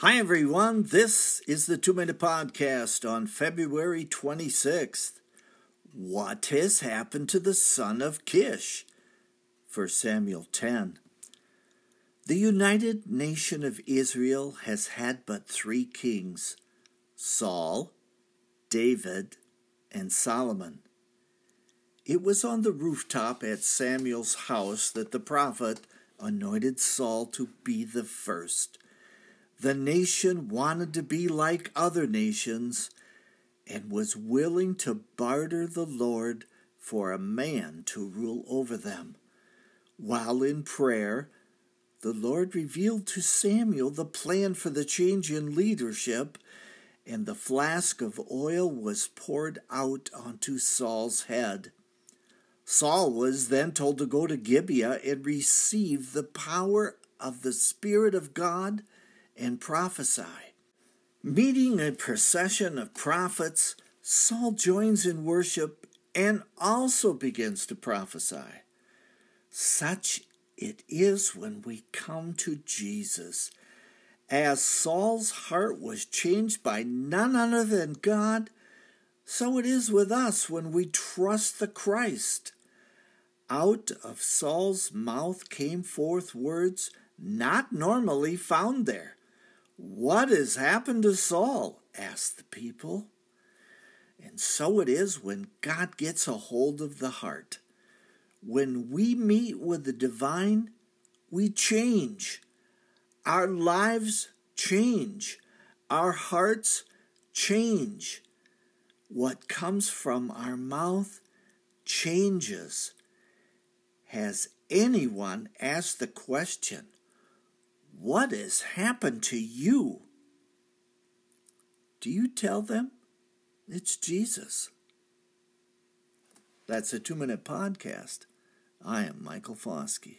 Hi, everyone. This is the Two Minute Podcast on February 26th. What has happened to the son of Kish? 1 Samuel 10. The United Nation of Israel has had but three kings Saul, David, and Solomon. It was on the rooftop at Samuel's house that the prophet anointed Saul to be the first. The nation wanted to be like other nations and was willing to barter the Lord for a man to rule over them. While in prayer, the Lord revealed to Samuel the plan for the change in leadership, and the flask of oil was poured out onto Saul's head. Saul was then told to go to Gibeah and receive the power of the Spirit of God and prophesy. Meeting a procession of prophets, Saul joins in worship and also begins to prophesy. Such it is when we come to Jesus. As Saul's heart was changed by none other than God, so it is with us when we trust the Christ. Out of Saul's mouth came forth words not normally found there. What has happened to Saul? asked the people. And so it is when God gets a hold of the heart. When we meet with the divine, we change. Our lives change. Our hearts change. What comes from our mouth changes. Has anyone asked the question, What has happened to you? Do you tell them it's Jesus? That's a two minute podcast. I am Michael Foskey.